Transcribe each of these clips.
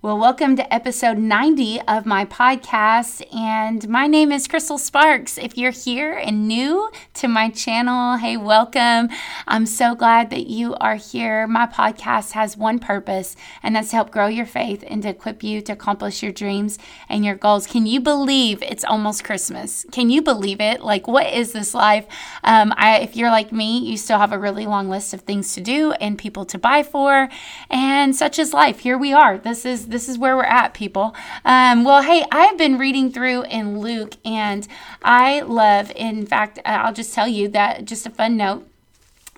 Well, welcome to episode 90 of my podcast. And my name is Crystal Sparks. If you're here and new to my channel, hey, welcome. I'm so glad that you are here. My podcast has one purpose, and that's to help grow your faith and to equip you to accomplish your dreams and your goals. Can you believe it's almost Christmas? Can you believe it? Like, what is this life? Um, I, if you're like me, you still have a really long list of things to do and people to buy for, and such is life. Here we are. This is this is where we're at, people. Um, well, hey, I've been reading through in Luke, and I love. In fact, I'll just tell you that. Just a fun note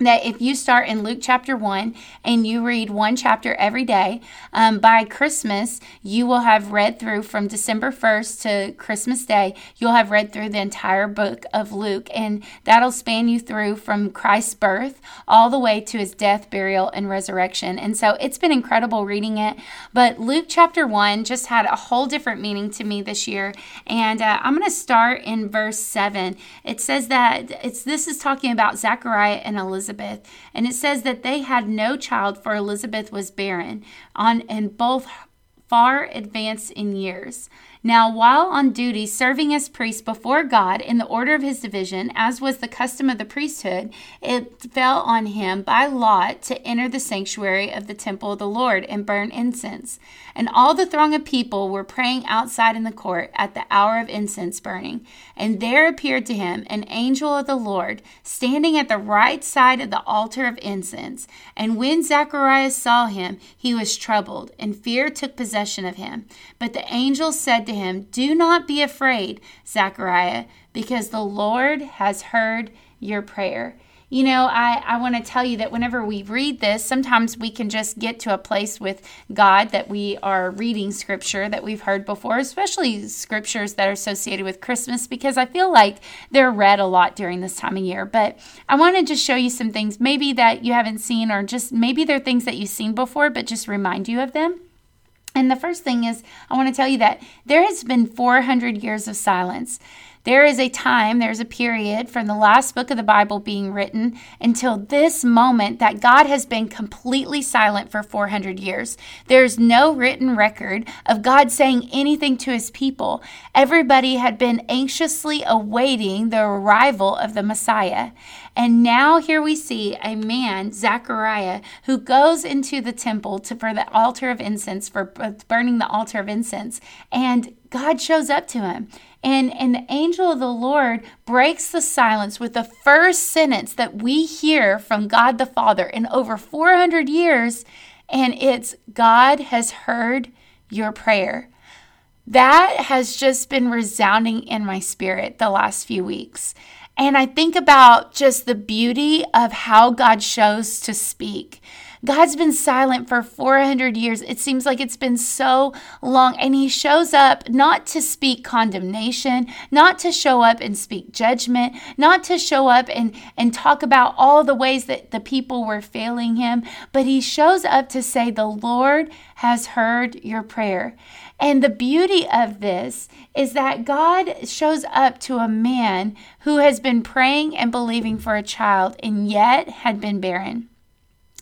that if you start in Luke chapter 1 and you read one chapter every day, um, by Christmas, you will have read through from December 1st to Christmas Day, you'll have read through the entire book of Luke. And that'll span you through from Christ's birth all the way to his death, burial, and resurrection. And so it's been incredible reading it. But Luke chapter 1 just had a whole different meaning to me this year. And uh, I'm going to start in verse 7. It says that it's this is talking about Zechariah and Elizabeth. Elizabeth, and it says that they had no child, for Elizabeth was barren, on and both far advanced in years. Now, while on duty serving as priest before God in the order of his division, as was the custom of the priesthood, it fell on him by lot to enter the sanctuary of the temple of the Lord and burn incense. And all the throng of people were praying outside in the court at the hour of incense burning. And there appeared to him an angel of the Lord, standing at the right side of the altar of incense. And when Zacharias saw him, he was troubled, and fear took possession of him. But the angel said to him, Do not be afraid, Zachariah, because the Lord has heard your prayer. You know, I, I want to tell you that whenever we read this, sometimes we can just get to a place with God that we are reading scripture that we've heard before, especially scriptures that are associated with Christmas, because I feel like they're read a lot during this time of year. But I want to just show you some things maybe that you haven't seen, or just maybe they're things that you've seen before, but just remind you of them. And the first thing is, I want to tell you that there has been 400 years of silence. There is a time, there's a period from the last book of the Bible being written until this moment that God has been completely silent for 400 years. There's no written record of God saying anything to his people. Everybody had been anxiously awaiting the arrival of the Messiah. And now here we see a man, Zechariah, who goes into the temple to, for the altar of incense, for burning the altar of incense. And God shows up to him. And, and the angel of the Lord breaks the silence with the first sentence that we hear from God the Father in over 400 years. And it's God has heard your prayer. That has just been resounding in my spirit the last few weeks. And I think about just the beauty of how God shows to speak. God's been silent for 400 years. It seems like it's been so long. And He shows up not to speak condemnation, not to show up and speak judgment, not to show up and, and talk about all the ways that the people were failing Him, but He shows up to say, The Lord has heard your prayer. And the beauty of this is that God shows up to a man who has been praying and believing for a child and yet had been barren.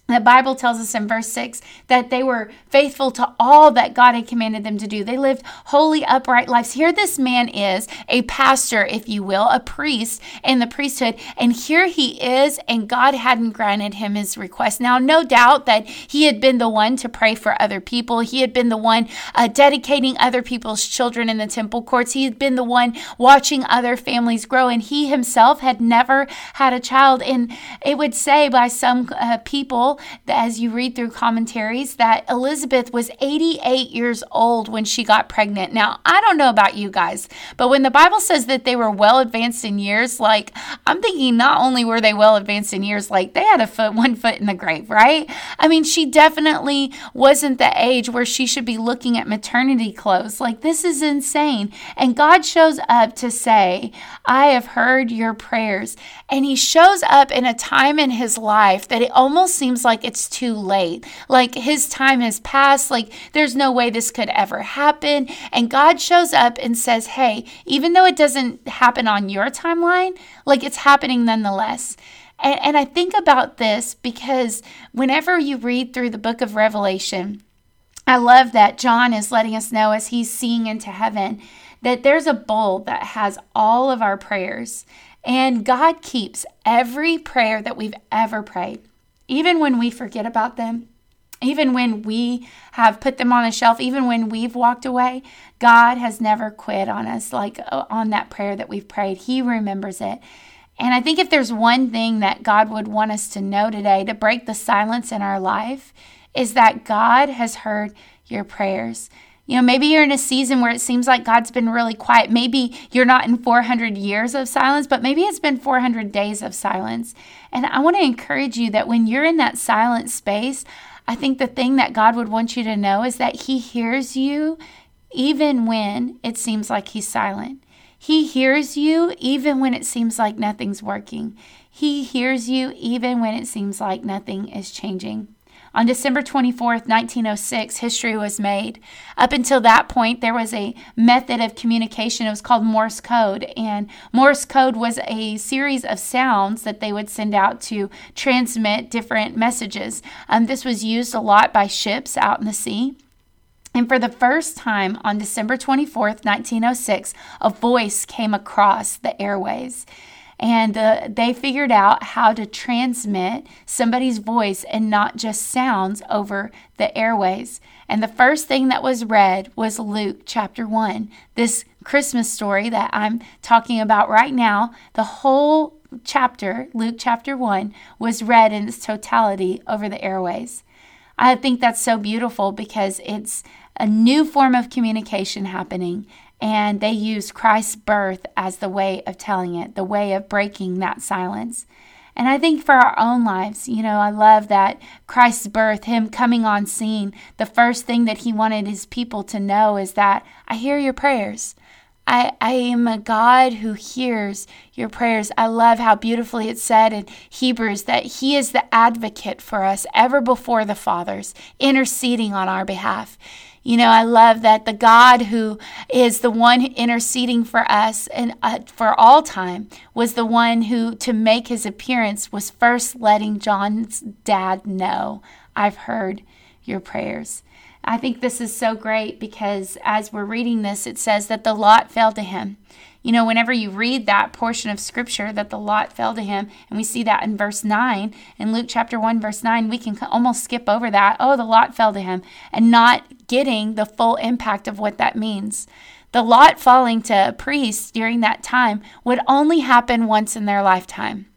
The Bible tells us in verse 6 that they were faithful to all that God had commanded them to do. They lived holy, upright lives. Here, this man is a pastor, if you will, a priest in the priesthood. And here he is, and God hadn't granted him his request. Now, no doubt that he had been the one to pray for other people. He had been the one uh, dedicating other people's children in the temple courts. He had been the one watching other families grow. And he himself had never had a child. And it would say by some uh, people, as you read through commentaries, that Elizabeth was 88 years old when she got pregnant. Now, I don't know about you guys, but when the Bible says that they were well advanced in years, like I'm thinking not only were they well advanced in years, like they had a foot, one foot in the grave, right? I mean, she definitely wasn't the age where she should be looking at maternity clothes. Like, this is insane. And God shows up to say, I have heard your prayers. And He shows up in a time in His life that it almost seems like like it's too late. Like his time has passed. Like there's no way this could ever happen. And God shows up and says, Hey, even though it doesn't happen on your timeline, like it's happening nonetheless. And, and I think about this because whenever you read through the book of Revelation, I love that John is letting us know as he's seeing into heaven that there's a bowl that has all of our prayers. And God keeps every prayer that we've ever prayed, even when we forget about them, even when we have put them on a shelf, even when we've walked away. God has never quit on us, like uh, on that prayer that we've prayed. He remembers it. And I think if there's one thing that God would want us to know today to break the silence in our life, is that God has heard your prayers. You know, maybe you're in a season where it seems like God's been really quiet. Maybe you're not in 400 years of silence, but maybe it's been 400 days of silence. And I want to encourage you that when you're in that silent space, I think the thing that God would want you to know is that He hears you even when it seems like He's silent. He hears you even when it seems like nothing's working. He hears you even when it seems like nothing is changing. On December 24th, 1906, history was made. Up until that point, there was a method of communication. It was called Morse code. And Morse code was a series of sounds that they would send out to transmit different messages. Um, this was used a lot by ships out in the sea. And for the first time on December 24th, 1906, a voice came across the airways and uh, they figured out how to transmit somebody's voice and not just sounds over the airways. And the first thing that was read was Luke chapter 1. This Christmas story that I'm talking about right now, the whole chapter, Luke chapter 1, was read in its totality over the airways. I think that's so beautiful because it's a new form of communication happening and they used Christ's birth as the way of telling it, the way of breaking that silence. And I think for our own lives, you know, I love that Christ's birth, Him coming on scene, the first thing that He wanted His people to know is that I hear your prayers. I, I am a God who hears your prayers. I love how beautifully it's said in Hebrews that He is the advocate for us ever before the fathers, interceding on our behalf. You know, I love that the God who is the one interceding for us and uh, for all time was the one who, to make his appearance, was first letting John's dad know, I've heard your prayers. I think this is so great because as we're reading this, it says that the lot fell to him. You know, whenever you read that portion of scripture that the lot fell to him, and we see that in verse 9, in Luke chapter 1, verse 9, we can almost skip over that. Oh, the lot fell to him, and not getting the full impact of what that means. The lot falling to priests during that time would only happen once in their lifetime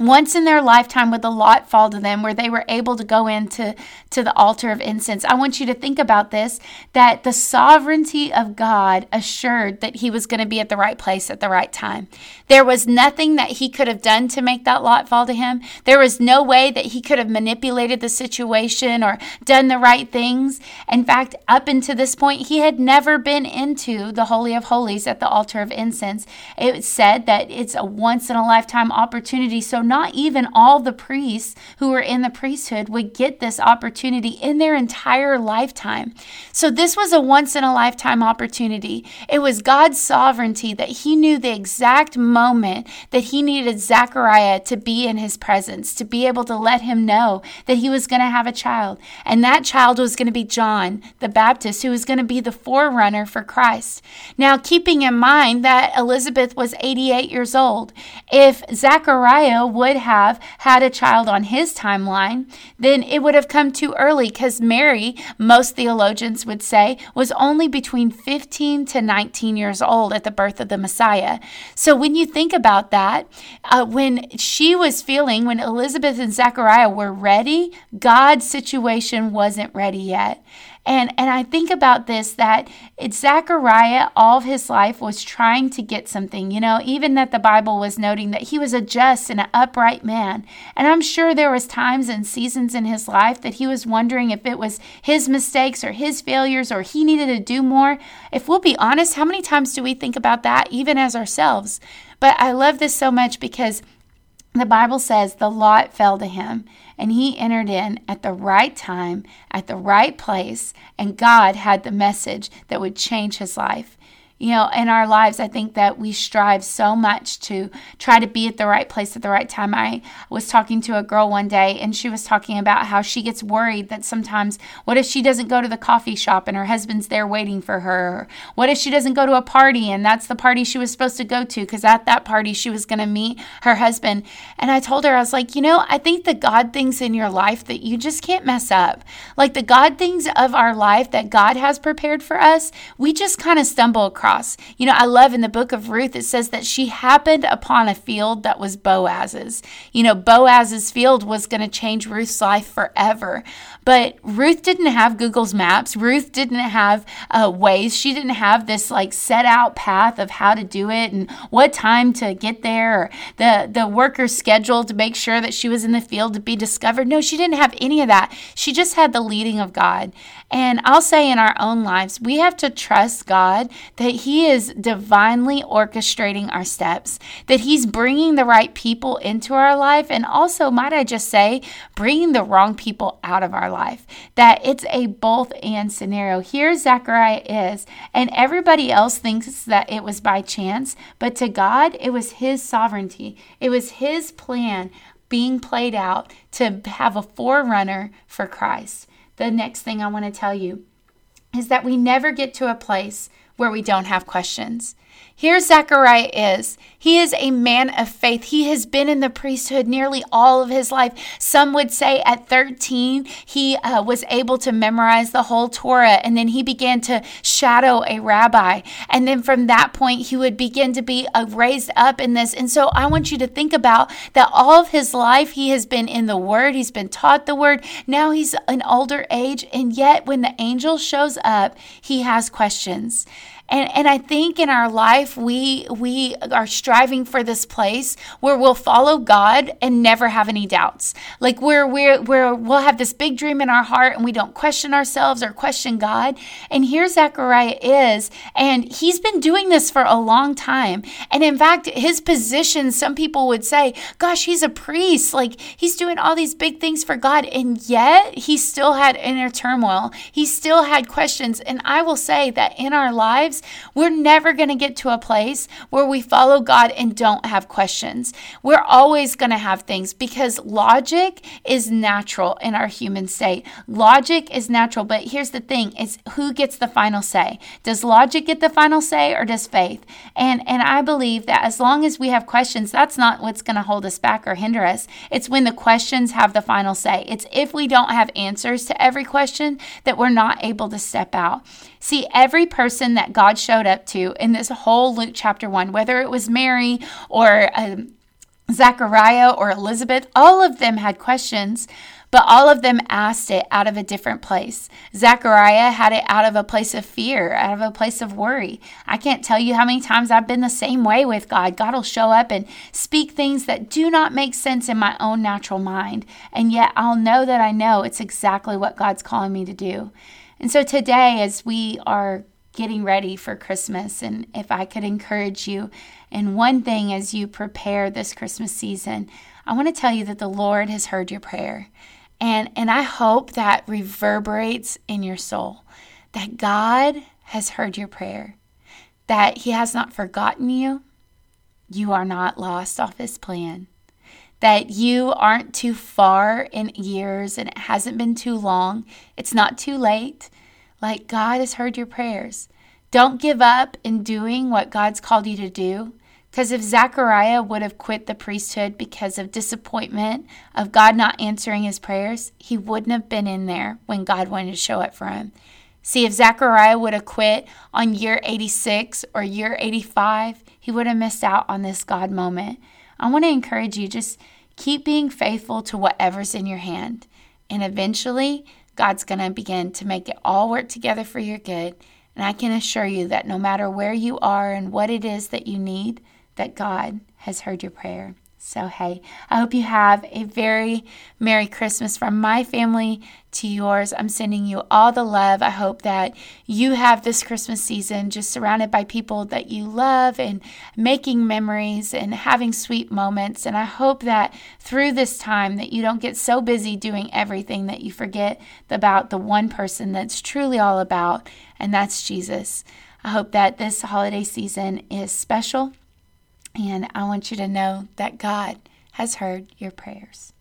once in their lifetime would the lot fall to them where they were able to go into to the altar of incense. I want you to think about this that the sovereignty of god assured that he was going to be at the right place at the right time. There was nothing that he could have done to make that lot fall to him. There was no way that he could have manipulated the situation or done the right things. In fact up until this point he had never been into the holy of holies at the altar of incense. It said that it's a once in a lifetime opportunity so not even all the priests who were in the priesthood would get this opportunity in their entire lifetime. So this was a once in a lifetime opportunity. It was God's sovereignty that He knew the exact moment that He needed Zechariah to be in His presence, to be able to let him know that he was going to have a child. And that child was going to be John the Baptist, who was going to be the forerunner for Christ. Now, keeping in mind that Elizabeth was 88 years old, if Zechariah would have had a child on his timeline, then it would have come too early because Mary, most theologians would say, was only between 15 to 19 years old at the birth of the Messiah. So when you think about that, uh, when she was feeling, when Elizabeth and Zechariah were ready, God's situation wasn't ready yet. And and I think about this that it's Zechariah all of his life was trying to get something, you know, even that the Bible was noting that he was a just and an upright man. And I'm sure there was times and seasons in his life that he was wondering if it was his mistakes or his failures or he needed to do more. If we'll be honest, how many times do we think about that even as ourselves? But I love this so much because the Bible says the lot fell to him and he entered in at the right time, at the right place, and God had the message that would change his life. You know, in our lives, I think that we strive so much to try to be at the right place at the right time. I was talking to a girl one day and she was talking about how she gets worried that sometimes, what if she doesn't go to the coffee shop and her husband's there waiting for her? What if she doesn't go to a party and that's the party she was supposed to go to because at that party she was going to meet her husband? And I told her, I was like, you know, I think the God things in your life that you just can't mess up, like the God things of our life that God has prepared for us, we just kind of stumble across You know, I love in the book of Ruth, it says that she happened upon a field that was Boaz's. You know, Boaz's field was going to change Ruth's life forever. But Ruth didn't have Google's maps. Ruth didn't have uh, Waze. She didn't have this like set out path of how to do it and what time to get there the, the worker's schedule to make sure that she was in the field to be discovered. No, she didn't have any of that. She just had the leading of God. And I'll say in our own lives, we have to trust God that He is divinely orchestrating our steps, that He's bringing the right people into our life, and also, might I just say, bringing the wrong people out of our life. That it's a both and scenario. Here, Zechariah is, and everybody else thinks that it was by chance, but to God, it was His sovereignty, it was His plan being played out to have a forerunner for Christ the next thing I want to tell you is that we never get to a place where we don't have questions. Here, Zechariah is. He is a man of faith. He has been in the priesthood nearly all of his life. Some would say at 13, he uh, was able to memorize the whole Torah, and then he began to shadow a rabbi. And then from that point, he would begin to be uh, raised up in this. And so I want you to think about that all of his life, he has been in the Word, he's been taught the Word. Now he's an older age, and yet when the angel shows up, he has questions. And, and I think in our life, we, we are striving for this place where we'll follow God and never have any doubts. Like where we're, where we'll have this big dream in our heart and we don't question ourselves or question God. And here Zechariah is, and he's been doing this for a long time. And in fact, his position, some people would say, gosh, he's a priest. Like he's doing all these big things for God. And yet he still had inner turmoil. He still had questions. And I will say that in our lives, we're never going to get to a place where we follow God and don't have questions. We're always going to have things because logic is natural in our human state. Logic is natural, but here's the thing, it's who gets the final say. Does logic get the final say or does faith? And and I believe that as long as we have questions, that's not what's going to hold us back or hinder us. It's when the questions have the final say. It's if we don't have answers to every question that we're not able to step out. See, every person that God showed up to in this whole Luke chapter 1, whether it was Mary or um, Zachariah or Elizabeth, all of them had questions, but all of them asked it out of a different place. Zachariah had it out of a place of fear, out of a place of worry. I can't tell you how many times I've been the same way with God. God will show up and speak things that do not make sense in my own natural mind, and yet I'll know that I know it's exactly what God's calling me to do. And so today, as we are getting ready for Christmas, and if I could encourage you in one thing as you prepare this Christmas season, I want to tell you that the Lord has heard your prayer. And, and I hope that reverberates in your soul that God has heard your prayer, that He has not forgotten you, you are not lost off His plan, that you aren't too far in years and it hasn't been too long. It's not too late. Like God has heard your prayers. Don't give up in doing what God's called you to do. Because if Zechariah would have quit the priesthood because of disappointment of God not answering his prayers, he wouldn't have been in there when God wanted to show up for him. See, if Zechariah would have quit on year 86 or year 85, he would have missed out on this God moment. I want to encourage you just keep being faithful to whatever's in your hand. And eventually, God's going to begin to make it all work together for your good. And I can assure you that no matter where you are and what it is that you need, that God has heard your prayer. So, hey, I hope you have a very Merry Christmas from my family to yours. I'm sending you all the love. I hope that you have this Christmas season just surrounded by people that you love and making memories and having sweet moments. And I hope that through this time that you don't get so busy doing everything that you forget about the one person that's truly all about, and that's Jesus. I hope that this holiday season is special, and I want you to know that God has heard your prayers.